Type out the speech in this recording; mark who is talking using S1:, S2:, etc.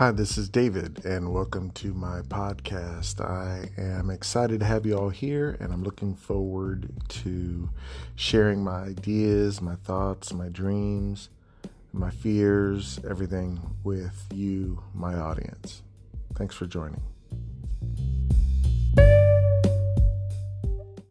S1: Hi, this is David, and welcome to my podcast. I am excited to have you all here, and I'm looking forward to sharing my ideas, my thoughts, my dreams, my fears, everything with you, my audience. Thanks for joining.